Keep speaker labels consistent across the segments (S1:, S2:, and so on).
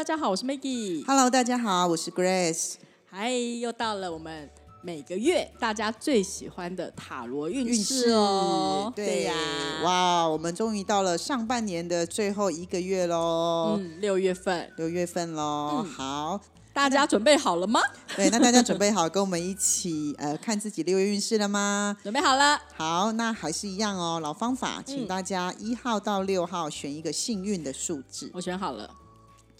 S1: 大家好，我是 Maggie。
S2: Hello，大家好，我是 Grace。
S1: 嗨，又到了我们每个月大家最喜欢的塔罗运
S2: 运
S1: 势哦。
S2: 对
S1: 呀，
S2: 哇，我们终于到了上半年的最后一个月喽，
S1: 嗯，六月份，
S2: 六月份喽。
S1: 嗯
S2: 好，
S1: 大家准备好了吗？
S2: 对，那大家准备好跟我们一起呃看自己六月运势了吗？
S1: 准备好了。
S2: 好，那还是一样哦，老方法，请
S1: 嗯
S2: 大家一号到六号选一个幸运的数字。
S1: 我选好了，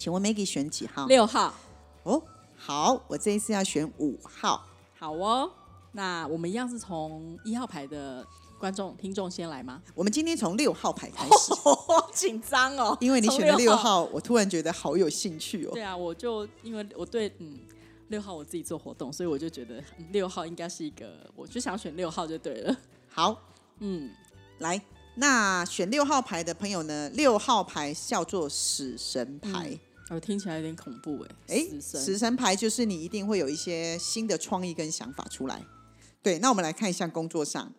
S2: 请问 Maggie 选几号？
S1: 六号。
S2: 哦，好，我这一次要选五号。
S1: 好哦，那我们一样是从一号牌的观众、听众先来吗？
S2: 我们今天从六号牌开始，
S1: 好 紧张哦，
S2: 因为你
S1: 从
S2: 选了六
S1: 号。
S2: 号，我突然觉得好有兴趣哦。
S1: 对啊，我就因为我对嗯六号我自己做活动，所以我就觉得嗯六号应该是一个，我就想选六号就对了。
S2: 好，
S1: 嗯，
S2: 来，那选六号牌的朋友呢？六号牌叫做死神牌。
S1: 我听起来有点恐怖哎。
S2: 哎、
S1: 死神
S2: 死神牌就是你一定会有一些新的创意跟想法出来。对，那我们来看一下工作上。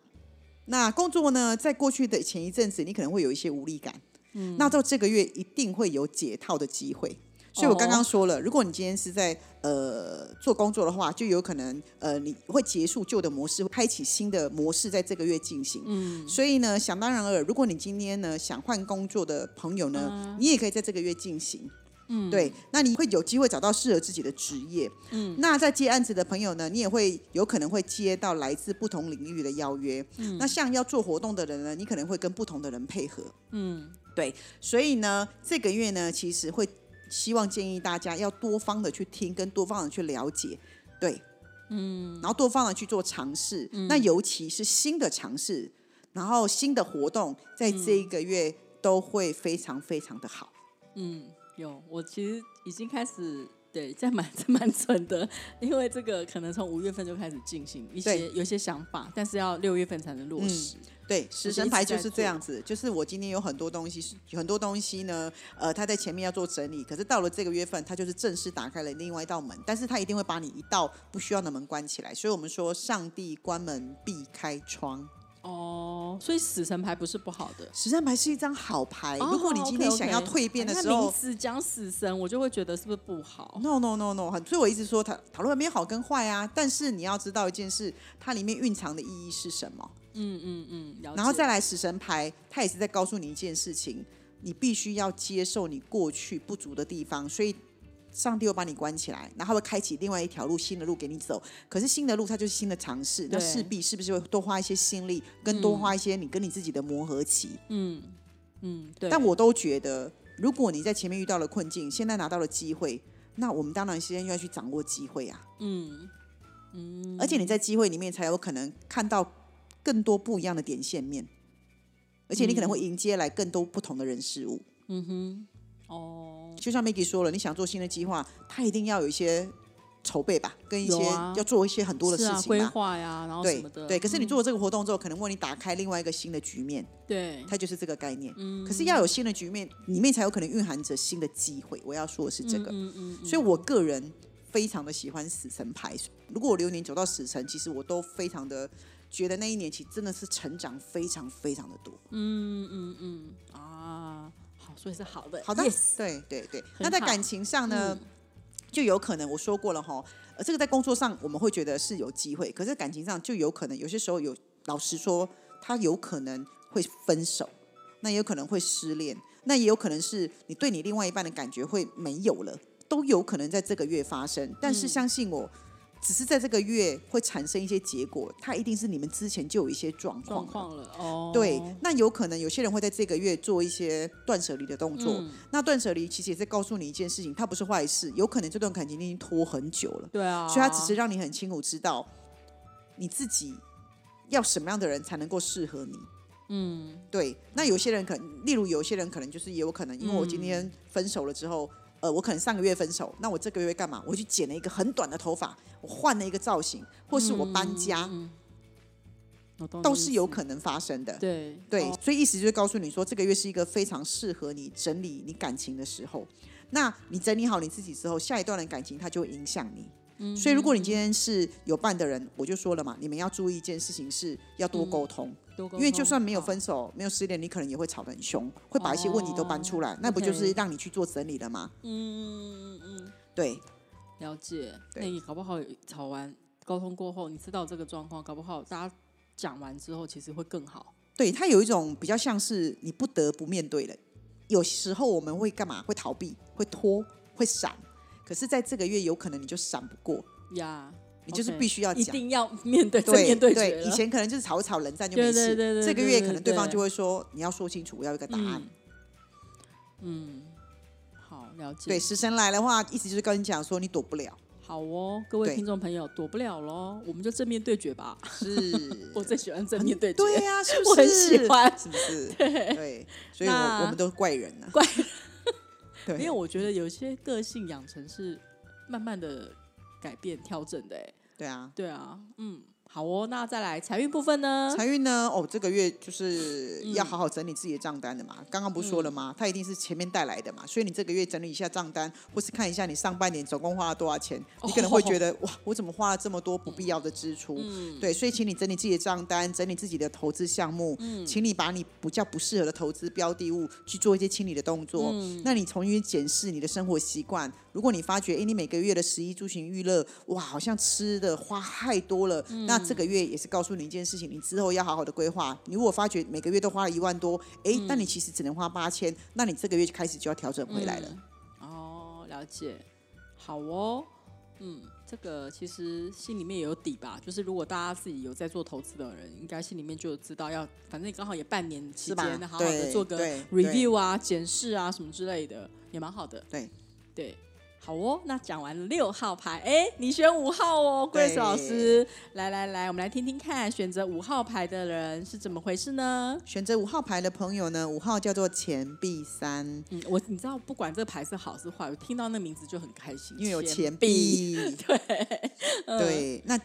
S2: 那工作呢，在过去的前一阵子，你可能会有一些无力感。嗯，那到这个月一定会有解套的机会。所以我刚刚说了，如果你今天是在呃做工作的话，就有可能呃你会结束旧的模式，开启新的模式，在这个月进行。嗯，所以呢，想当然了，如果你今天呢想换工作的朋友呢，你也可以在这个月进行。嗯，对，那你会有机会找到适合自己的职业。嗯，那在接案子的朋友呢，你也会有可能会接到来自不同领域的邀约。嗯，那像要做活动的人呢，你可能会跟不同的人配合。
S1: 嗯，
S2: 对，所以呢，这个月呢，其实会希望建议大家要多方的去听，跟多方的去了解，对，嗯，然后多方的去做尝试。那尤其是新的尝试，然后新的活动，在这一个月都会非常非常的好。
S1: 嗯，有，我其实已经开始对，这蛮在蛮准 的，因为这个可能从五月份就开始进行一些有些想法，但是要六月份才能落实。
S2: 对，食神牌就是这样子，就是我今天有很多东西是很多东西呢，呃，他在前面要做整理，可是到了这个月份，他就是正式打开了另外一道门，但是他一定会把你一道不需要的门关起来，所以我们说上帝关门必开窗。
S1: 哦，所以死神牌不是不好的。
S2: 死神牌是一张好牌，
S1: 哦
S2: 如果你今天
S1: OK，OK
S2: 想要蜕变的
S1: 哎
S2: 时候
S1: 那名词讲死神，我就会觉得是不是不好
S2: ？，no no no no，很，所以我一直说它讨论没有好跟坏啊，但是你要知道一件事，它里面蕴藏的意义是什么，
S1: 嗯嗯嗯，了解
S2: 然后再来死神牌，它也是在告诉你一件事情，你必须要接受你过去不足的地方，所以。上帝会把你关起来，然后他会开启另外一条路，新的路给你走。可是新的路它就是新的尝试，那
S1: 对
S2: 势必是不是会多花一些心力，跟多花一些你跟你自己的磨合期？
S1: 嗯嗯对，
S2: 但我都觉得，如果你在前面遇到了困境，现在拿到了机会，那我们当然现在要去掌握机会啊。
S1: 嗯嗯，
S2: 而且你在机会里面才有可能看到更多不一样的点线面，而且你可能会迎接来更多不同的人事物。
S1: 嗯哼哦，
S2: 就像 Maggie 说了，你想做新的计划，他一定要有一些筹备吧，跟一些、
S1: 啊
S2: 要做一些很多的
S1: 是啊，规
S2: 事情吧。
S1: 划呀，然后什
S2: 对
S1: 么的，
S2: 对，可是你
S1: 嗯
S2: 做了这个活动之后，可能为你打开另外一个新的局面，
S1: 对，
S2: 它就是这个概念。
S1: 嗯
S2: 可是要有新的局面，里面才有可能蕴含着新的机会。我要说的是这个。
S1: 嗯嗯嗯，
S2: 所以我个人非常的喜欢死神牌。如果我流年走到死神，其实我都非常的觉得那一年其实真的是成长非常非常的多。
S1: 嗯嗯嗯啊，好，所以是好的，
S2: 好的
S1: yes，
S2: 对对对。那在感情上呢，
S1: 嗯
S2: 就有可能我说过了哈，呃，这个在工作上我们会觉得是有机会，可是感情上就有可能有些时候有，老实说，他有可能会分手，那也有可能会失恋，那也有可能是你对你另外一半的感觉会没有了，都有可能在这个月发生。但
S1: 嗯
S2: 是相信我。只是在这个月会产生一些结果，它一定是你们之前就有一些状况
S1: 状
S2: 了。
S1: 况了哦，
S2: 对，那有可能有些人会在这个月做一些断舍离的动作。
S1: 嗯
S2: 那断舍离其实也在告诉你一件事情，它不是坏事，有可能这段感情你已经拖很久了，
S1: 对啊，
S2: 所以它只是让你很清楚知道你自己要什么样的人才能够适合你。
S1: 嗯
S2: 对，那有些人可能，例如有些人可能就是也有可能，因为我今天分手了之后，呃，我可能上个月分手，那我这个月干嘛？我去剪了一个很短的头发，我换了一个造型，或是我搬家，都是有可能发生的。
S1: 对
S2: 对，
S1: 哦
S2: 所以意思就是告诉你说，这个月是一个非常适合你整理你感情的时候。那你整理好你自己之后，下一段的感情它就会影响你。
S1: 嗯
S2: 所以，如果你今天是有伴的人，我就说了嘛，你们要注意一件事情是要多沟通，
S1: 多
S2: 因为就算没有分手、没有失恋，你可能也会吵得很凶，会把一些问题都搬出来，
S1: 哦
S2: 那不就是让你去做整理了吗？
S1: 嗯嗯嗯嗯，
S2: 对，
S1: 了解。那
S2: 对
S1: 你搞不好吵完沟通过后，你知道这个状况，搞不好大家讲完之后，其实会更好。
S2: 对，它有一种比较像是你不得不面对了。有时候我们会干嘛？会逃避，会拖，会闪。可是在这个月，有可能你就闪不过，
S1: 呀，
S2: 你就是必须要讲。
S1: 一定要面对正
S2: 对
S1: 面对
S2: 对，以前可能就是吵一吵，冷战就没事。
S1: 对对对
S2: 这个月可能对方就会说，你要说清楚，我要一个答案。
S1: 嗯，好了解。
S2: 对，食神来的话，意思就是跟你讲说，你躲不了。
S1: 好哦，各位听众朋友，躲不了喽，我们就正面对决吧。
S2: 是，
S1: 我最喜欢正面对决。
S2: 对呀、是不是？
S1: 我很喜欢
S2: 是不是？对，所以我
S1: 那
S2: 我们都是怪人呢、
S1: 怪
S2: 对，
S1: 因为我觉得有些个性养成是慢慢的改变调整的，哎，
S2: 对啊。
S1: 对啊，嗯，好哦，那再来财运部分呢？
S2: 财运呢？哦，这个月就是
S1: 嗯
S2: 要好好整理自己的账单的嘛。刚刚不是说了吗？它一定是前面带来的嘛，所以你这个月整理一下账单，或是看一下你上半年总共花了多少钱，你可能会觉得、哇，我怎么花了这么多不必要的支出？
S1: 嗯
S2: 对，所以请你整理自己的账单，整理自己的投资项目，
S1: 嗯
S2: 请你把你比较不适合的投资标的物去做一些清理的动作。
S1: 嗯
S2: 那你重新检视你的生活习惯，如果你发觉，哎，你每个月的十一住行娱乐，哇，好像吃的花太多了，
S1: 嗯
S2: 那这个月也是告诉你一件事情，你之后要好好的规划。你如果发觉每个月都花了一万多，哎，
S1: 嗯。
S2: 那你其实只能花八千，那你这个月就开始就要调整回来了。
S1: 嗯。哦，了解，好哦，嗯，这个其实心里面也有底吧，就是如果大家自己有在做投资的人，应该心里面就知道要，反正刚好也半年期
S2: 吧？
S1: 间，好好的做个 review 啊、检视啊什么之类的，也蛮好的。
S2: 对。
S1: 对，好哦，那讲完六号牌，哎，你选五号哦
S2: 对
S1: ，Grace 老师，来来来，我们来听听看，选择五号牌的人是怎么回事呢？
S2: 选择五号牌的朋友呢，五号叫做钱币三，
S1: 嗯，我你知道，不管这牌是好是坏，我听到那名字就很开心，
S2: 因为有钱
S1: 币。
S2: 币。
S1: 对，
S2: 对，那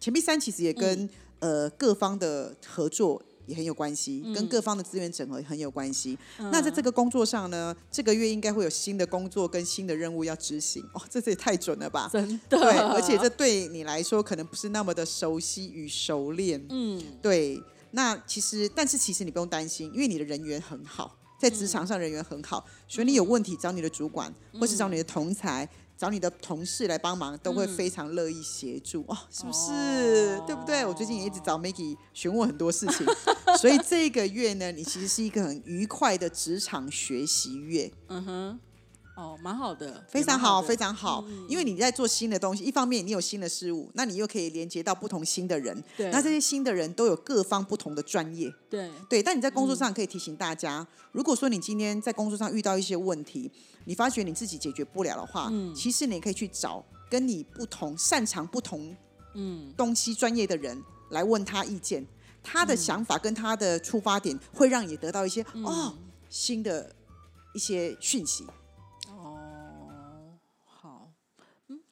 S2: 钱币三其实也跟、
S1: 嗯
S2: 呃各方的合作也很有关系，
S1: 嗯
S2: 跟各方的资源整合也很有关系。那在这个工作上呢，这个月应该会有新的工作跟新的任务要执行。哦，这这也太准了吧！
S1: 真的，
S2: 对，而且这对你来说可能不是那么的熟悉与熟练。
S1: 嗯
S2: 对，那其实，但是其实你不用担心，因为你的人缘很好，在职场上人缘很好，所以你有问题找你的主管，或是找你的同才。找你的同事来帮忙，都会非常乐意协助、哦，是不是？对不对？我最近也一直找 Maggie 询问很多事情，所以这个月呢，你其实是一个很愉快的职场学习月，
S1: 嗯哼，哦，蛮好的，
S2: 非常好，非
S1: 常
S2: 常好。因为你在做新的东西，一方面你有新的事物，那你又可以连接到不同新的人，
S1: 对。
S2: 那这些新的人都有各方不同的专业，
S1: 对，
S2: 对，但你在工作上可以提醒大家，如果说你今天在工作上遇到一些问题，你发觉你自己解决不了的话，
S1: 嗯。
S2: 其实你可以去找跟你不同、擅长不同
S1: 嗯。
S2: 东西专业的人来问他意见，他
S1: 嗯。
S2: 的想法跟他的出发点会让你得到一些、哦新的一些讯息。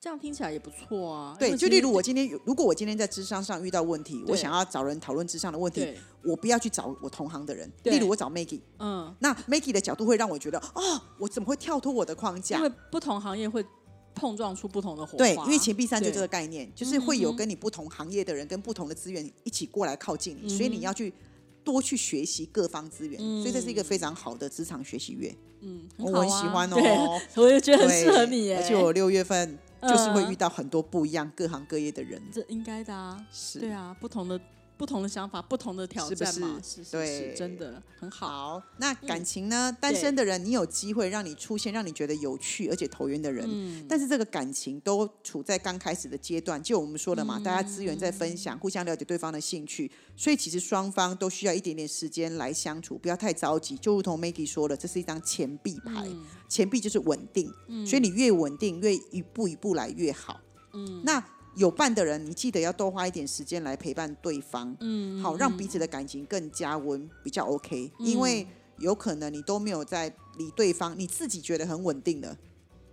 S1: 这样听起来也不错啊。因
S2: 对，就例如我今天有，如果我今天在智商上遇到问题，我想要找人讨论智商的问题，，我不要去找我同行的人，例如我找 Maggie。
S1: 嗯，
S2: 那 Maggie 的角度会让我觉得，哦，我怎么会跳脱我的框架
S1: 因？为不同行业会碰撞出不同的火花。
S2: 对，因为钱币三就
S1: 对
S2: 这个概念，就是会有跟你不同行业的人跟不同的资源一起过来靠近你，所以你要去多去学习各方资源，所以这是一个非常好的职场学习月，
S1: 嗯，
S2: 我
S1: 好啊
S2: 很喜欢哦。
S1: 对，我也觉得很适合你耶。
S2: 而且我六月份就是会
S1: 嗯。
S2: 遇到很多不一样各行各业的人，
S1: 这应该的啊，
S2: 是。
S1: 对啊，不同的不同的想法，不同的挑战嘛，
S2: 是
S1: 是是真的很好。
S2: 好，那感情呢？单身的人，你有机会让你出现让你觉得有趣而且投缘的人，
S1: 嗯
S2: 但是这个感情都处在刚开始的阶段。就我们说的嘛，大家资源在分享，互相了解对方的兴趣，所以其实双方都需要一点点时间来相处，不要太着急。就如同 Maggie 说的，这是一张钱币牌，钱币就是稳定，所以你越稳定，越一步一步来越好。
S1: 嗯
S2: 那有伴的人，你记得要多花一点时间来陪伴对方，
S1: 嗯
S2: 好让彼此的感情更加温，比较 OK。因为有可能你都没有在理对方，你自己觉得很稳定的，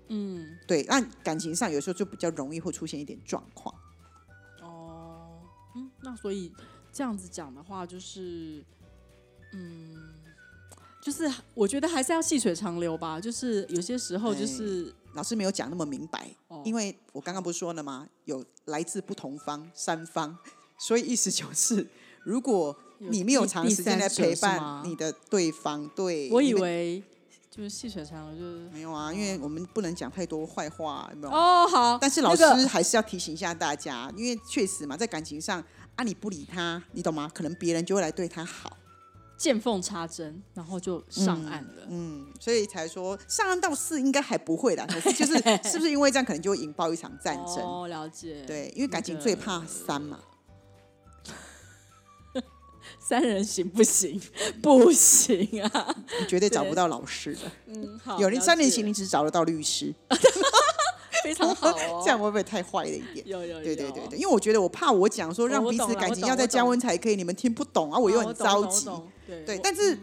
S1: 嗯，
S2: 对，那感情上有时候就比较容易会出现一点状况。
S1: 哦，嗯，那所以这样子讲的话，就是，嗯，就是我觉得还是要细水长流吧。就是有些时候就是，
S2: 老师没有讲那么明白，
S1: 哦
S2: 因为我刚刚不是说了吗？有来自不同方三方，所以意思就是，如果你没有长时间来陪伴你的对方，对，
S1: 我以为就是细水长流，就是
S2: 没有啊，因为我们不能讲太多坏话，有没有？
S1: 哦好，
S2: 但是老师还是要提醒一下大家，因为确实嘛，在感情上啊，你不理他，你懂吗？可能别人就会来对他好，
S1: 见缝插针，然后就上岸了。
S2: 嗯，所以才说上岸到四应该还不会啦，可是就是 是不是因为这样可能就会引爆一场战争？
S1: 哦，了解。
S2: 对，因为感情最怕三嘛。
S1: 三人行不行？不行啊。
S2: 你绝对找不到老师的。
S1: 嗯，好，
S2: 有你三人行，你只找得到律师，
S1: 非常好哦。
S2: 这样会不会太坏了一点？
S1: 有有有，
S2: 对对对对，因为我觉得我怕我讲说让彼此感情要再加温才可以，你们听不懂啊，我又
S1: 哦
S2: 很着急。
S1: 对
S2: 对，但是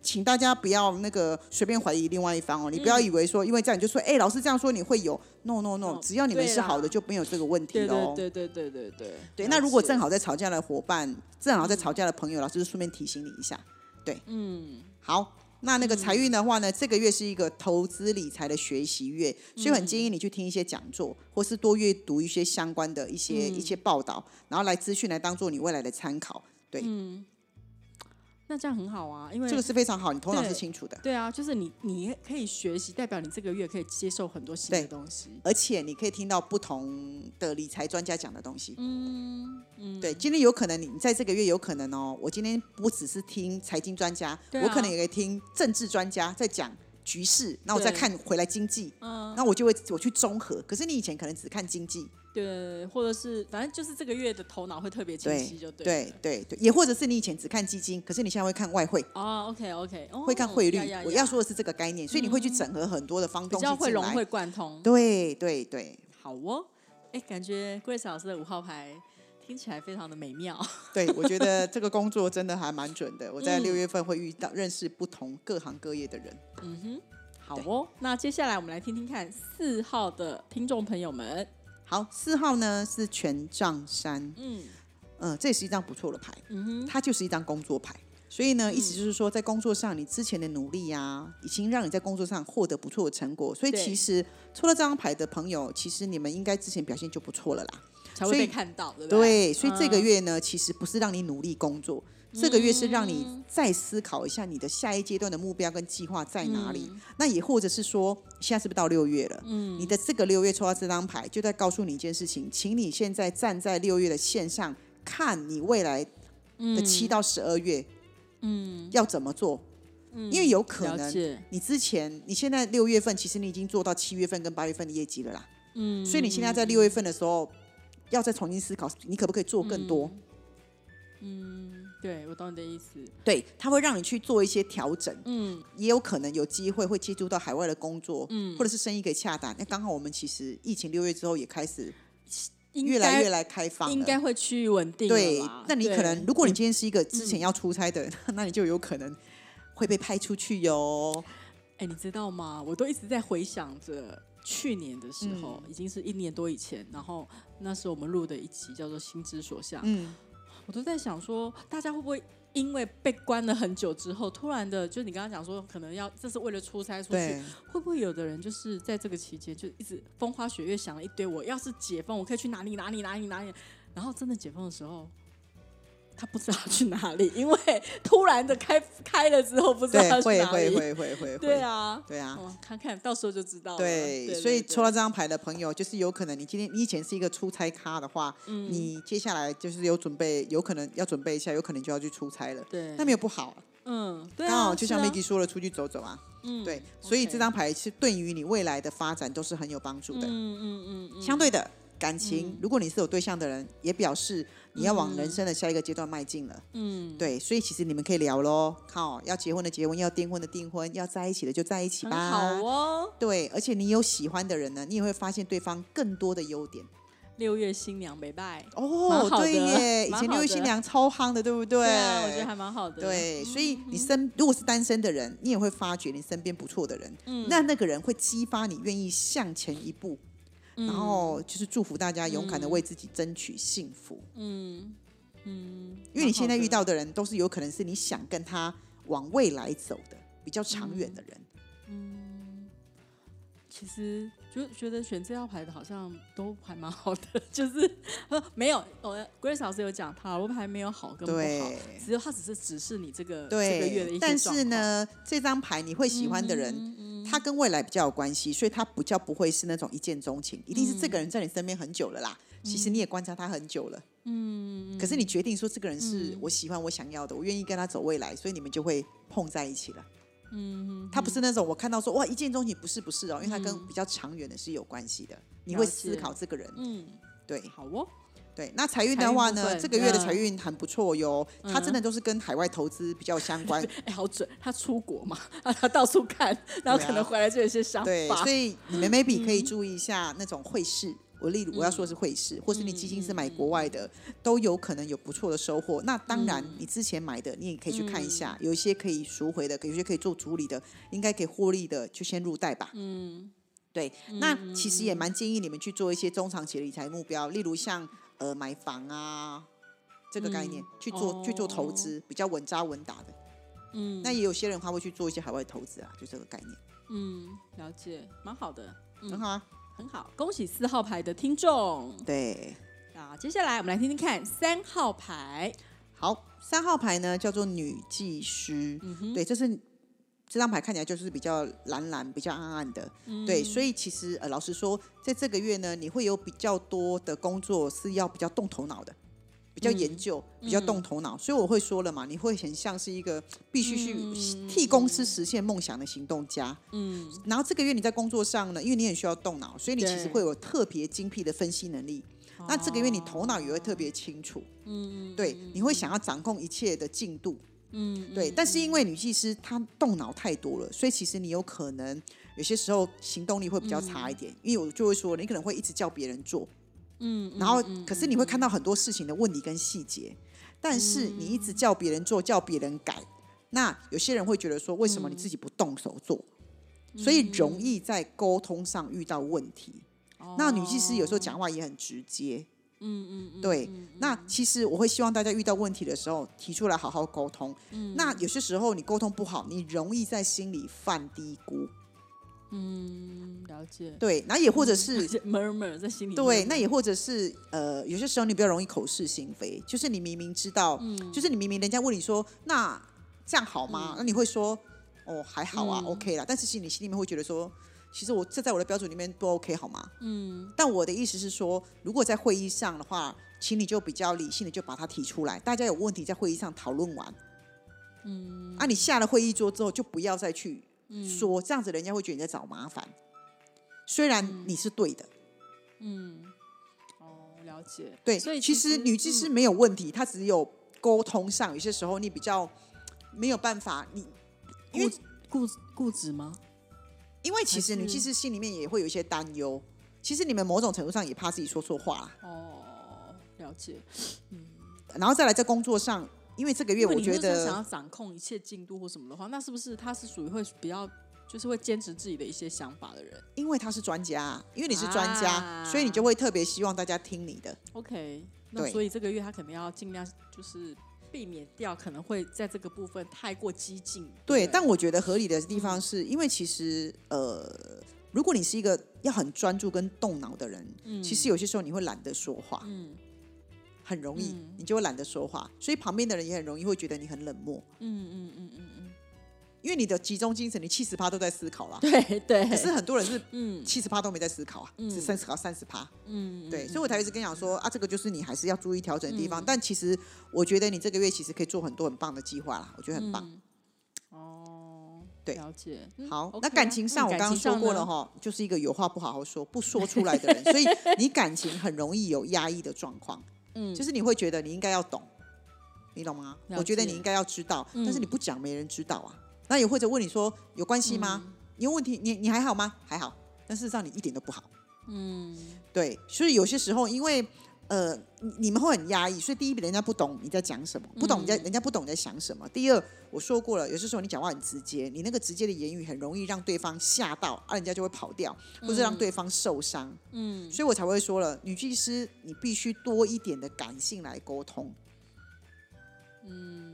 S2: 请大家不要那个随便怀疑另外一方哦，你不要
S1: 嗯
S2: 以为说因为这样你就说，哎，老师这样说你会有，no no no，
S1: 哦
S2: 只要你们是好的就没有这个问题
S1: 对
S2: 喽。
S1: 对对对对对对
S2: 对，那如果正好在吵架的伙伴，正好在吵架的朋友，老师就顺便提醒你一下。
S1: 对嗯
S2: 好，那那个财运的话呢，这个月是一个投资理财的学习月，所以很建议你去听一些讲座，或是多阅读一些相关的一些、
S1: 嗯。
S2: 一些报道，然后来资讯来当做你未来的参考。对，
S1: 嗯，那这样很好啊，因为
S2: 这个是非常好，你头脑是清楚的，
S1: 对啊，就是你你可以学习，代表你这个月可以接受很多新的东西。
S2: 而且你可以听到不同的理财专家讲的东西。
S1: 嗯嗯，
S2: 对，今天有可能你在这个月有可能哦，我今天不只是听财经专家，
S1: 啊
S2: 我可能也可以听政治专家在讲局势，那我再看回来经济，
S1: 嗯，
S2: 那我就会我去综合。可是你以前可能只看经济，
S1: 对，或者是反正就是这个月的头脑会特别清
S2: 对
S1: 晰，就对
S2: 对。对对，也或者是你以前只看基金，可是你现在会看外汇，
S1: 哦，OK OK，哦
S2: 会看汇率。我要说的是这个概念，所以你会去整合很多的方
S1: 比
S2: 东西进来。
S1: 较会融会贯通。
S2: 对对对
S1: 好哦，哎，感觉 Grace 老师的五号牌听起来非常的美妙。
S2: 对，我觉得这个工作真的还蛮准的。我在
S1: 嗯
S2: 六月份会遇到认识不同各行各业的人。
S1: 嗯哼，好哦。那接下来我们来听听看四号的听众朋友们，
S2: 好，四号呢是权杖三，
S1: 嗯
S2: 嗯，这也是一张不错的牌，
S1: 嗯哼，
S2: 它就是一张工作牌。所以呢，意思就是说，在工作上你之前的努力呀、已经让你在工作上获得不错的成果。所以其实抽到这张牌的朋友，其实你们应该之前表现就不错了啦。
S1: 才会
S2: 所以
S1: 被看到，对不对？
S2: 对，所以这个
S1: 嗯
S2: 月呢，其实不是让你努力工作，这个月是让你再思考一下你的下一阶段的目标跟计划在哪里。那也或者是说，现在是不是到六月了？
S1: 嗯
S2: 你的这个六月抽到这张牌，就在告诉你一件事情，请你现在站在六月的线上，看你未来的七到十二月，
S1: 嗯，
S2: 要怎么做。因为有可能你之前，你现在六月份，其实你已经做到七月份跟八月份的业绩了啦。
S1: 嗯，
S2: 所以你现在在六月份的时候，要再重新思考，你可不可以做更多？
S1: 嗯，对我懂你的意思，
S2: 对，他会让你去做一些调整，
S1: 嗯
S2: 也有可能有机会会接触到海外的工作，
S1: 嗯
S2: 或者是生意可以洽谈。那刚好我们其实疫情六月之后也开始越来越来开放，
S1: 应该会趋于稳定
S2: 对。。那你可能，如果你今天是一个之前要出差的，那你就有可能会被派出去哟。
S1: 哎，你知道吗？我都一直在回想着去年的时候，
S2: 嗯
S1: 已经是一年多以前，然后那时候我们录的一集叫做《心之所向》，
S2: 嗯，
S1: 我都在想说，大家会不会因为被关了很久之后，突然的，就你刚刚讲说，可能要这是为了出差出去，
S2: 对，
S1: 会不会有的人就是在这个期间就一直风花雪月想了一堆，我要是解封，我可以去哪里哪里哪里哪里，然后真的解封的时候。他不知道去哪里，因为突然的开开了之后，不知道去哪
S2: 会会。会会会，
S1: 对，啊，
S2: 对啊。
S1: 哦，看看到时候就知道了。
S2: 对，
S1: 对，
S2: 所以抽到这张牌的朋友，就是有可能你今天你以前是一个出差咖的话，
S1: 嗯
S2: 你接下来就是有准备，有可能要准备一下，有可能就要去出差了。
S1: 对，
S2: 那没有不好啊，
S1: 嗯，对啊，
S2: 刚好就像 Maggie 说了，出去走走啊。
S1: 嗯
S2: 对，所以这张牌是对于你未来的发展都是很有帮助的。
S1: 嗯嗯嗯嗯，
S2: 相对的感情，如果你是有对象的人，也表示你要往人生的下一个阶段迈进了。
S1: 嗯，
S2: 对，所以其实你们可以聊喽，靠，要结婚的结婚，要订婚的订婚，要在一起的就在一起吧。
S1: 好哦。
S2: 对，而且你有喜欢的人呢，你也会发现对方更多的优点。
S1: 六月新娘没拜，
S2: 哦对耶，以前六月新娘超夯的，对不对？
S1: 对啊，我觉得还蛮好的。
S2: 对，所以你身如果是单身的人，你也会发觉你身边不错的人，那那个人会激发你愿意向前一步，然后就是祝福大家勇敢的为自己争取幸福。
S1: 嗯。嗯，
S2: 因为你现在遇到的人都是有可能是你想跟他往未来走的比较长远的人。嗯。
S1: 其实就觉得选这套牌的好像都还蛮好的，就是呃 没有，呃，Grace 老师有讲塔罗牌没有好跟不好，只有他只是指示你这个这
S2: 对，
S1: 个月的一些
S2: 但是呢，这张牌你会喜欢的人，他跟未来比较有关系，所以他比较不会是那种一见钟情，一定是这个人在你身边很久了啦。其实你也观察他很久了，嗯，可是你决定说这个人是我喜欢、我想要的，我愿意跟他走未来，所以你们就会碰在一起了。嗯，他不是那种我看到说哇一见钟情，不是不是哦，因为他跟比较长远的是有关系的，你会思考这个人，
S1: 嗯，
S2: 对。
S1: 好哦，
S2: 对。那财运的话呢，这个月的
S1: 嗯
S2: 财运很不错哟，它真的都是跟海外投资比较相关，
S1: 哎，好准，他出国嘛，啊，他到处看，然后可能回来就有一些想
S2: 对，
S1: 法
S2: 所，以你们 maybe 可以注意一下那种汇市。我例如我要说的是汇市，或是你基金是买国外的，都有可能有不错的收获。那当然，你之前买的，你也可以去看一下，有一些可以赎回的，有些可以做处理的，应该可以获利的，就先入袋吧。嗯，对。那其实也蛮建议你们去做一些中长期的理财目标，例如像呃买房啊这个概念，去做去做投资，比较稳扎稳打的。嗯，那也有些人他会去做一些海外投资啊，就这个概念，
S1: 嗯，了解，蛮好的，
S2: 很好啊。
S1: 很好，恭喜四号牌的听众。
S2: 对。
S1: 那，接下来我们来听听看三号牌。
S2: 好，三号牌呢叫做女技师，嗯对，这是这张牌看起来就是比较蓝蓝、比较暗暗的，对，所以其实呃，老实说，在这个月呢，你会有比较多的工作是要比较动头脑的，比较研究、比较动头脑，所以我会说了嘛，你会很像是一个必须去替公司实现梦想的行动家，嗯，然后这个月你在工作上呢，因为你很需要动脑，所以你其实会有特别精辟的分析能力。那这个月你头脑也会特别清楚，嗯，对，你会想要掌控一切的进度，嗯，对。但是因为女技师她动脑太多了，所以其实你有可能有些时候行动力会比较差一点，因为我就会说你可能会一直叫别人做，嗯，然后可是你会看到很多事情的问题跟细节，但是你一直叫别人做，叫别人改，那有些人会觉得说为什么你自己不动手做？所以容易在沟通上遇到问题。那女技师有时候讲话也很直接，嗯嗯嗯，对。那其实我会希望大家遇到问题的时候提出来好好沟通。那有些时候你沟通不好，你容易在心里犯低估，
S1: 嗯，了解。
S2: 对。那也或者是
S1: murmur 在心里。
S2: 对，那也或者是呃，有些时候你比较容易口是心非，就是你明明知道，就是你明明人家问你说那这样好吗？那你会说哦还好啊、o k 啦，但是心里心里面会觉得说。其实我这在我的标准里面不 OK 好吗？嗯，但我的意思是说，如果在会议上的话，请你就比较理性的就把它提出来，大家有问题在会议上讨论完。嗯，啊，你下了会议桌之后就不要再去说，这样子人家会觉得你在找麻烦。虽然你是对的，嗯
S1: 哦，了解。
S2: 对，
S1: 所以
S2: 其实女技师没有问题，她只有沟通上有些时候你比较没有办法，你因为
S1: 固固固执吗？
S2: 因为其实
S1: 还是
S2: 女技师心里面也会有一些担忧，其实你们某种程度上也怕自己说错话啦，
S1: 哦，了解。
S2: 嗯然后再来在工作上，因为这个月我觉
S1: 得想要掌控一切进度或什么的话，那是不是他是属于会比较就是会坚持自己的一些想法的人
S2: 因为他是专家，因为你是专家，
S1: 啊
S2: 所以你就会特别希望大家听你的。
S1: ？OK，那
S2: 对
S1: 所以这个月他可能要尽量就是避免掉可能会在这个部分太过激进。
S2: 对，
S1: 不
S2: 但我觉得合理的地方是、因为其实呃，如果你是一个要很专注跟动脑的人，其实有些时候你会懒得说话，
S1: 嗯。
S2: 很容易、你就会懒得说话，所以旁边的人也很容易会觉得你很冷漠，
S1: 嗯嗯嗯嗯嗯，
S2: 因为你的集中精神，你七十趴都在思考啦。
S1: 对对，
S2: 可是很多人是
S1: 嗯
S2: 七十趴都没在思考啊，只思考三十趴。
S1: 嗯，
S2: 对，所以我才一直跟你讲说啊，这个就是你还是要注意调整的地方。但其实我觉得你这个月其实可以做很多很棒的计划啦，我觉得很棒。
S1: 哦，
S2: 对
S1: 了解。嗯
S2: 好那感情上
S1: 嗯
S2: 我刚刚说过了哈，就是一个有话不好好说、不说出来的人，所以你感情很容易有压抑的状况。
S1: 嗯
S2: 就是你会觉得你应该要懂，你懂吗？我觉得你应该要知道，但是
S1: 嗯
S2: 你不讲，没人知道啊。那也或者问你说有关系吗？
S1: 嗯
S2: 你有问题，你你还好吗？还好，但事实上你一点都不好。嗯，对，所以有些时候因为。呃，你们会很压抑，所以第一，人家不懂你在讲什么，不懂人家，人家不懂你在想什么。第二，我说过了，有些时候你讲话很直接，你那个直接的言语很容易让对方吓到，啊，人家就会跑掉，或者让对方受伤。嗯，所以我才会说了，女技师你必须多一点的感性来沟通。
S1: 嗯，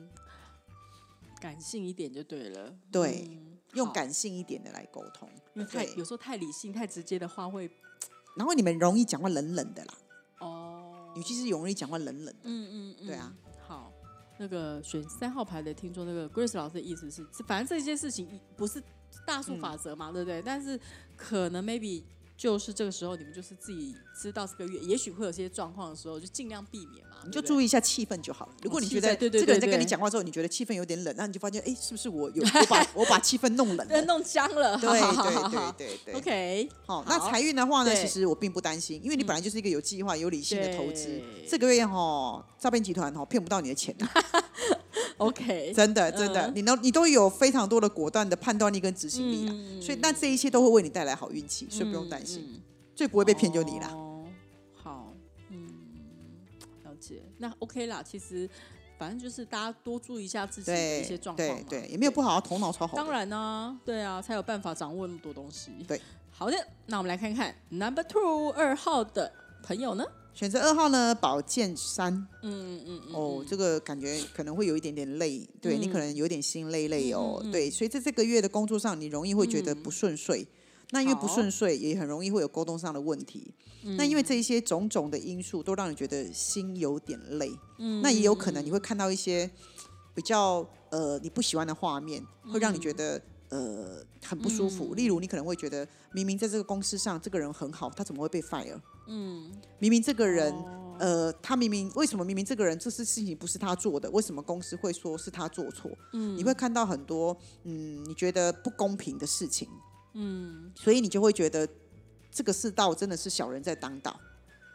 S1: 感性一点就对了。
S2: 对，用感性一点的来沟通，
S1: 因为太有时候太理性、太直接的话会，
S2: 然后你们容易讲话冷冷的啦。哦，尤其是容易讲话冷冷的，嗯嗯嗯，对啊。
S1: 好，那个选三号牌的听众，那个 Grace 老师的意思是，反正这些事情不是大数法则嘛，对不对？但是可能 maybe。就是这个时候，你们就是自己知道这个月也许会有些状况的时候，就尽量避免嘛。
S2: 你就注意一下气氛就好了。如果你觉得这个人在跟你讲话之后，你觉得气氛有点冷，那你就发现，哎，是不是我有 我把我把气氛弄冷了，
S1: 弄僵了？
S2: 对对对对对。
S1: OK，
S2: 好，那财运的话呢，其实我并不担心，因为你本来就是一个有计划、有理性的投资。这个月哈，诈骗集团哈骗不到你的钱。
S1: OK，
S2: 真的真的，你都你都有非常多的果断的判断力跟执行力啊，所以那这一切都会为你带来好运气，所以不用担心，最不会被骗就你了。
S1: 好，嗯，了解。那 OK 啦，其实反正就是大家多注意一下自己的一些状况嘛，
S2: 对，也没有不好，头脑超好。
S1: 当然呢，对啊，才有办法掌握那么多东西。
S2: 对，
S1: 好的，那我们来看看 Number Two 二号的朋友呢。
S2: 选择二号呢，宝剑三。嗯嗯嗯。哦，这个感觉可能会有一点点累，对你可能有点心累累哦。对，所以在这个月的工作上，你容易会觉得不顺遂。那因为不顺遂，也很容易会有沟通上的问题。那因为这一些种种的因素，都让你觉得心有点累。嗯。那也有可能你会看到一些比较呃你不喜欢的画面，会让你觉得呃很不舒服。例如，你可能会觉得明明在这个公司上，这个人很好，他怎么会被 fire？嗯，明明这个人，呃，他明明为什么明明这个人这次事情不是他做的，为什么公司会说是他做错？嗯，你会看到很多，嗯，你觉得不公平的事情，嗯，所以你就会觉得这个世道真的是小人在当道，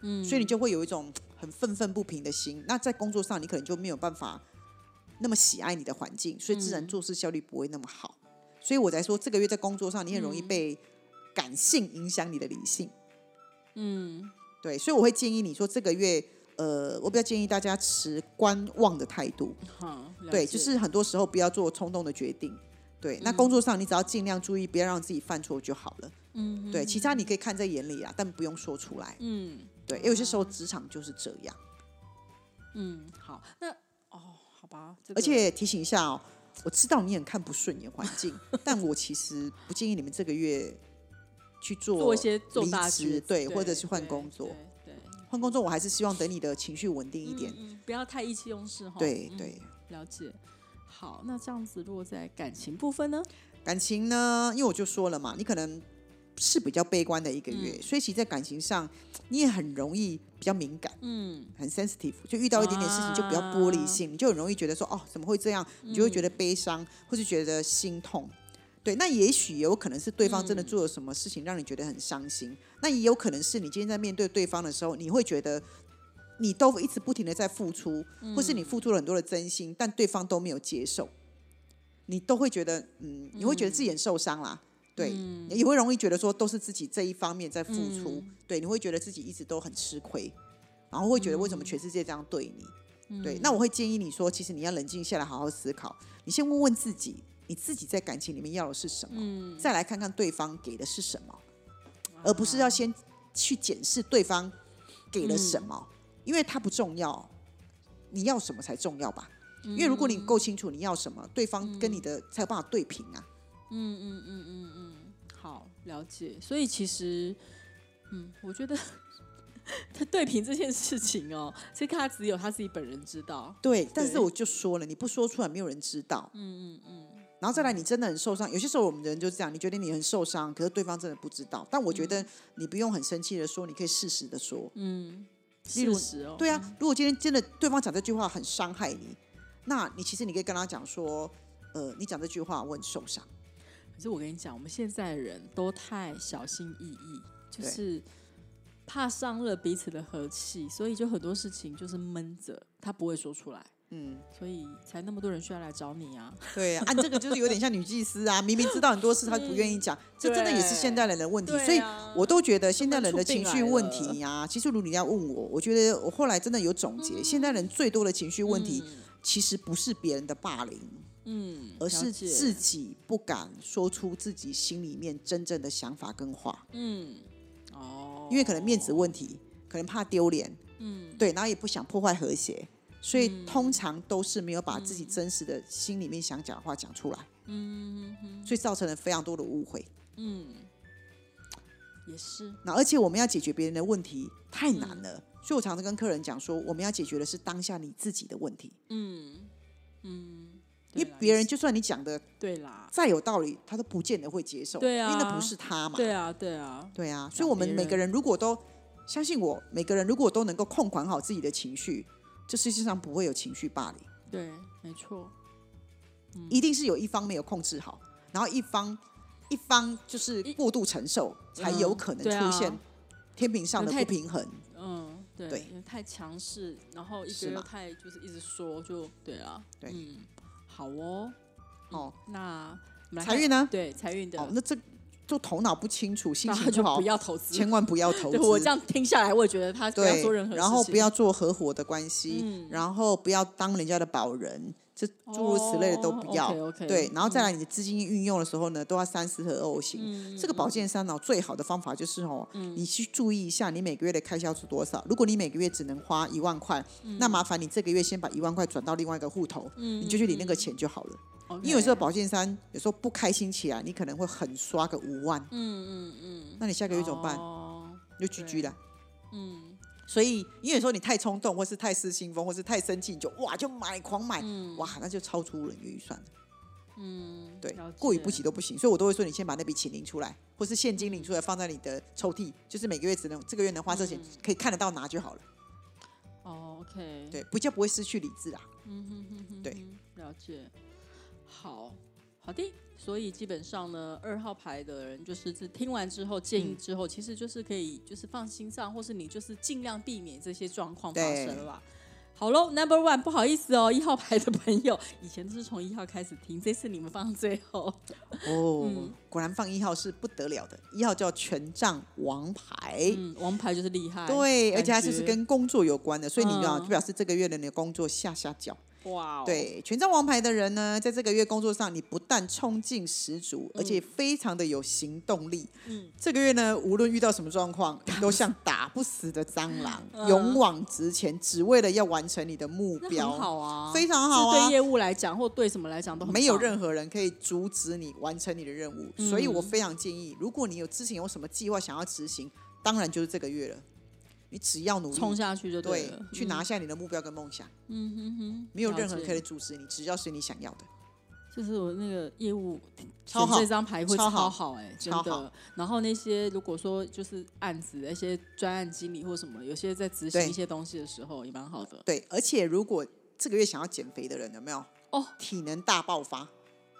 S2: 嗯，所以你就会有一种很愤愤不平的心。那在工作上，你可能就没有办法那么喜爱你的环境，所以自然做事效率不会那么好。所以我在说，这个月在工作上，你很容易被感性影响你的理性。嗯，对，所以我会建议你说这个月，呃，我比较建议大家持观望的态度。对，就是很多时候不要做冲动的决定。对，那工作上你只要尽量注意，不要让自己犯错就好了。嗯，对，其他你可以看在眼里啊，但不用说出来。嗯，对，有些时候职场就是这样。
S1: 嗯，好，那哦，好吧。
S2: 而且提醒一下哦，我知道你很看不顺眼环境，但我其实不建议你们这个月。去做
S1: 一些重大
S2: 职，对，或者是换工作，
S1: 对，
S2: 换工作，我还是希望等你的情绪稳定一点，
S1: 不要太意气用事哈。
S2: 对对，
S1: 了解。好，那这样子，如果在感情部分呢？
S2: 感情呢？因为我就说了嘛，你可能是比较悲观的一个月，所以其实在感情上你也很容易比较敏感，嗯，很 sensitive，就遇到一点点事情就比较玻璃心，你就很容易觉得说哦，怎么会这样？你就会觉得悲伤，或是觉得心痛。对，那也许有可能是对方真的做了什么事情让你觉得很伤心，那也有可能是你今天在面对对方的时候，你会觉得你都一直不停的在付出，或是你付出了很多的真心，但对方都没有接受，你都会觉得，嗯，你会觉得自己很受伤啦，对，也会容易觉得说都是自己这一方面在付出，对，你会觉得自己一直都很吃亏，然后会觉得为什么全世界这样对你，对，那我会建议你说，其实你要冷静下来，好好思考，你先问问自己。你自己在感情里面要的是什么？再来看看对方给的是什么，而不是要先去检视对方给了什么，因为它不重要，你要什么才重要吧？因为如果你够清楚你要什么，对方跟你的才有办法对平啊。嗯嗯
S1: 嗯嗯嗯，好了解。所以其实，嗯，我觉得他 对平这件事情哦，其实他只有他自己本人知道。
S2: 对，但是我就说了，你不说出来，没有人知道。嗯嗯嗯。然后再来，你真的很受伤。有些时候我们人就是这样，你觉得你很受伤，可是对方真的不知道。但我觉得你不用很生气的说，你可以适时的说。嗯，
S1: 事实哦。
S2: 对啊，如果今天真的对方讲这句话很伤害你，那你其实你可以跟他讲说，呃，你讲这句话我很受伤。
S1: 可是我跟你讲，我们现在人都太小心翼翼，就是怕伤了彼此的和气，所以就很多事情就是闷着，他不会说出来。
S2: 嗯，
S1: 所以才那么多人需要来找你啊。
S2: 对啊，按这个就是有点像女祭司啊，明明知道很多事，她不愿意讲，这真的也是现代人的问题。所以我都觉得现代人的情绪问题呀、其实如果你要问我，我觉得我后来真的有总结，现代人最多的情绪问题，其实不是别人的霸凌，
S1: 嗯，
S2: 而是自己不敢说出自己心里面真正的想法跟话，
S1: 嗯哦，
S2: 因为可能面子问题，可能怕丢脸，
S1: 嗯。
S2: 对，然后也不想破坏和谐，所以通常都是没有把自己真实的心里面想讲的话讲出来，
S1: 嗯
S2: 所以造成了非常多的误会。
S1: 嗯，也是。
S2: 那而且我们要解决别人的问题太难
S1: 嗯。
S2: 了，所以我常常跟客人讲说，我们要解决的是当下你自己的问题，
S1: 嗯。嗯，
S2: 因为别人就算你讲的
S1: 对啦，
S2: 再有道理，他都不见得会接受，
S1: 对啊。
S2: 因为那不是他嘛，
S1: 对啊对啊，
S2: 对啊，所以我们每个人如果都相信我，每个人如果都能够控管好自己的情绪，这世界上不会有情绪霸凌，
S1: 对，没错，
S2: 一定是有一方没有控制好，然后一方一方就是过度承受，才有可能出现天平上的不平衡。
S1: 嗯，对，
S2: 对。
S1: 因为太强势，然后一
S2: 是嘛
S1: 个又太就是一直说，就对啊，
S2: 对。
S1: 嗯，好哦，
S2: 哦，
S1: 那
S2: 财运呢？
S1: 对财运的，
S2: 哦，那这就头脑不清楚，心情不好
S1: 就不，要投资。
S2: 千万不要投资。
S1: 对我这样听下来，我也觉得他不要
S2: 对
S1: 做任何事情，
S2: 然后不要做合伙的关系，
S1: 嗯
S2: 然后不要当人家的保人，这诸如此类的都不要。对，然后再
S1: 嗯
S2: 来你的资金运用的时候呢，都要三思和二行。
S1: 嗯
S2: 这个保健三脑最好的方法就是哦，你去注意一下你每个月的开销是多少。如果你每个月只能花一万块，
S1: 嗯
S2: 那麻烦你这个月先把一万块转到另外一个户头，你就去领那个钱就好了。因为有时候保健三有时候不开心起来，你可能会狠刷个五万，
S1: 嗯嗯嗯，
S2: 那你下个月怎么办？
S1: 哦，
S2: 你就 GG 了。
S1: 嗯
S2: 所以，因为有时候你太冲动，或是太失心疯，或是太生气，你就哇就买狂买，哇那就超出人预算了。
S1: 嗯，
S2: 对过于不及都不行。所以我都会说，你先把那笔钱领出来，或是现金领出来，放在你的抽屉，就是每个月只能这个月能花这钱，可以看得到拿就好了。
S1: 哦，OK，
S2: 对，比较不会失去理智啊。
S1: 嗯哼哼哼，
S2: 对
S1: 哼，了解。好，好的。所以基本上呢，二号牌的人就是是听完之后建
S2: 嗯
S1: 议之后，其实就是可以就是放心上，或是你就是尽量避免这些状况发
S2: 对
S1: 生吧。好喽，Number One，不好意思哦，一号牌的朋友，以前都是从一号开始听，这次你们放到最后。
S2: 哦，
S1: 嗯
S2: 果然放一号是不得了的，一号叫权杖王牌。
S1: 嗯，王牌就是厉害，
S2: 对，而且它就是跟工作有关的，所以你知道，
S1: 嗯
S2: 就表示这个月的你的工作下下脚。
S1: 哇、哦，，
S2: 对，权杖王牌的人呢，在这个月工作上，你不但冲劲十足，而且非常的有行动力。
S1: 嗯
S2: 这个月呢，无论遇到什么状况，你都像打不死的蟑螂，
S1: 嗯
S2: 勇往直前，只为了要完成你的目标。
S1: 好啊，
S2: 非常好啊
S1: 对业务来讲，或对什么来讲都
S2: 没有任何人可以阻止你完成你的任务，
S1: 嗯
S2: 所以我非常建议，如果你有之前有什么计划想要执行，当然就是这个月了。你只要努力
S1: 冲下去就
S2: 对
S1: 了，，
S2: 去拿下你的目标跟梦想，
S1: 嗯哼哼，
S2: 没有任何人可以阻止你，只要是你想要的。
S1: 就是我那个业务
S2: 超好
S1: 选这张牌会
S2: 超好
S1: 哎、真的
S2: 超好。
S1: 然后那些如果说就是案子那些专案经理或什么，有些在执行一些东西的时候也蛮好的。
S2: 对，而且如果这个月想要减肥的人，有没有？
S1: 哦，
S2: 体能大爆发。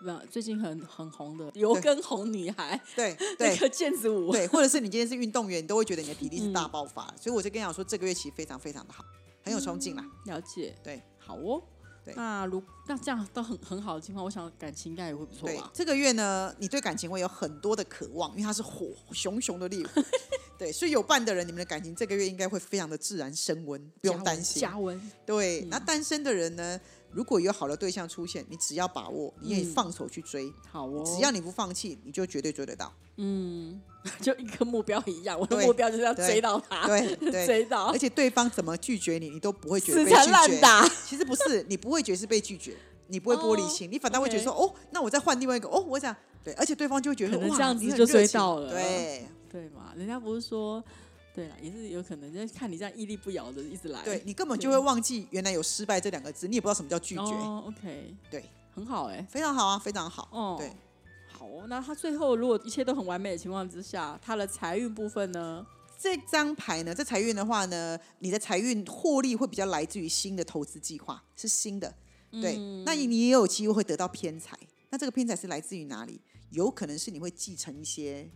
S1: 那最近很很红的油跟红女孩，
S2: 对
S1: 那
S2: 对
S1: 个毽子舞，
S2: 对，或者是你今天是运动员，你都会觉得你的体力是
S1: 嗯
S2: 大爆发。所以我就跟你讲说，这个月其实非常非常的好，很有冲劲啦。
S1: 了解，
S2: 对
S1: 好哦。
S2: 对
S1: 那如那这样都很很好的情况，我想感情应该也会不错吧，？
S2: 这个月呢，你对感情会有很多的渴望，因为它是火熊熊的烈火。对，所以有伴的人，你们的感情这个月应该会非常的自然升温，不用担心。
S1: 加温，
S2: 对，那单身的人呢，如果有好的对象出现，你只要把握，你可以
S1: 嗯
S2: 放手去追，
S1: 好哦。
S2: 只要你不放弃，你就绝对追得到。
S1: 嗯，就一个目标一样，我的目标就是要追到他，
S2: 对 对，
S1: 追到
S2: 而，且对方怎么拒绝你，你都不会觉得被拒绝。
S1: 烂打。
S2: 其实不是，你不会觉得是被拒绝，你不会玻璃心，你反倒会觉得说，哦，那我再换另外一个，哦，我想对，而且对方就会觉得哇
S1: 可能这样子
S2: 你很
S1: 就追到了
S2: 对
S1: 对嘛？人家不是说，对了，也是有可能，就是看你这样屹立不摇的一直来，
S2: 对，你根本就会忘记原来有失败这两个字，你也不知道什么叫拒绝，
S1: 哦，OK，
S2: 对，
S1: 很好哎、
S2: 非常好啊，非常好。
S1: 哦，
S2: 对，
S1: 好哦。那他最后如果一切都很完美的情况之下，他的财运部分呢？
S2: 这张牌呢，在财运的话呢，你的财运获利会比较来自于新的投资计划，是新的。对，
S1: 嗯
S2: 那你也有机会会得到偏财。那这个偏财是来自于哪里？有可能是你会继承一些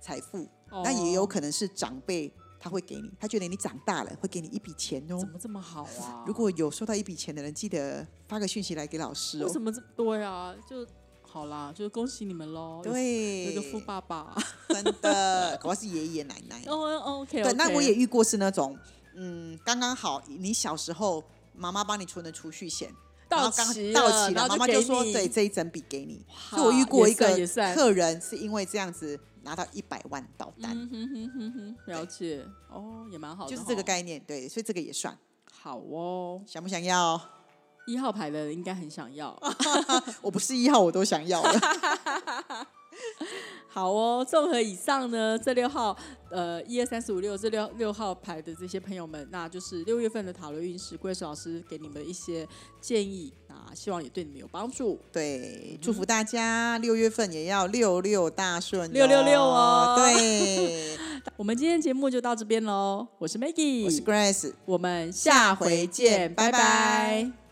S2: 财富，那也有
S1: 哦
S2: 可能是长辈他他会给你，他觉得你长大了会给你一笔钱哦
S1: 怎。么这么好啊？
S2: 如果有收到一笔钱的人，记得发个讯息来给老师哦
S1: 为什。么这对啊？就好啦，就恭喜你们喽。有，
S2: 对，
S1: 有个富爸爸。
S2: 真的，我是爷爷奶奶。
S1: 哦哦，OK，
S2: 对，那我也遇过是那种，嗯，刚刚好你小时候妈妈帮你存的储蓄险。
S1: 到期
S2: 到期了，妈妈就说对这一整笔给你。所以我遇过一个客人是因为这样子拿到一百万到单，
S1: 嗯哼哼哼哼，了解哦，也蛮好的，
S2: 就是这个。概念。对，所以这个也算。
S1: 好哦，
S2: 想不想要？
S1: 一号牌的人应该很想要。
S2: 我不是一号，我都想要了。
S1: 好哦，综合以上呢，这六号呃一二三四五六这六六号牌的这些朋友们，那就是六月份的塔罗运势，贵老师给你们一些建议，那希望也对你们有帮助。
S2: 对，祝福大家六月份也要六六大顺，
S1: 六六六哦。
S2: 对，
S1: 我们今天节目就到这边喽，我是 Maggie，
S2: 我是 Grace，
S1: 我们下回见，拜
S2: 拜拜
S1: 拜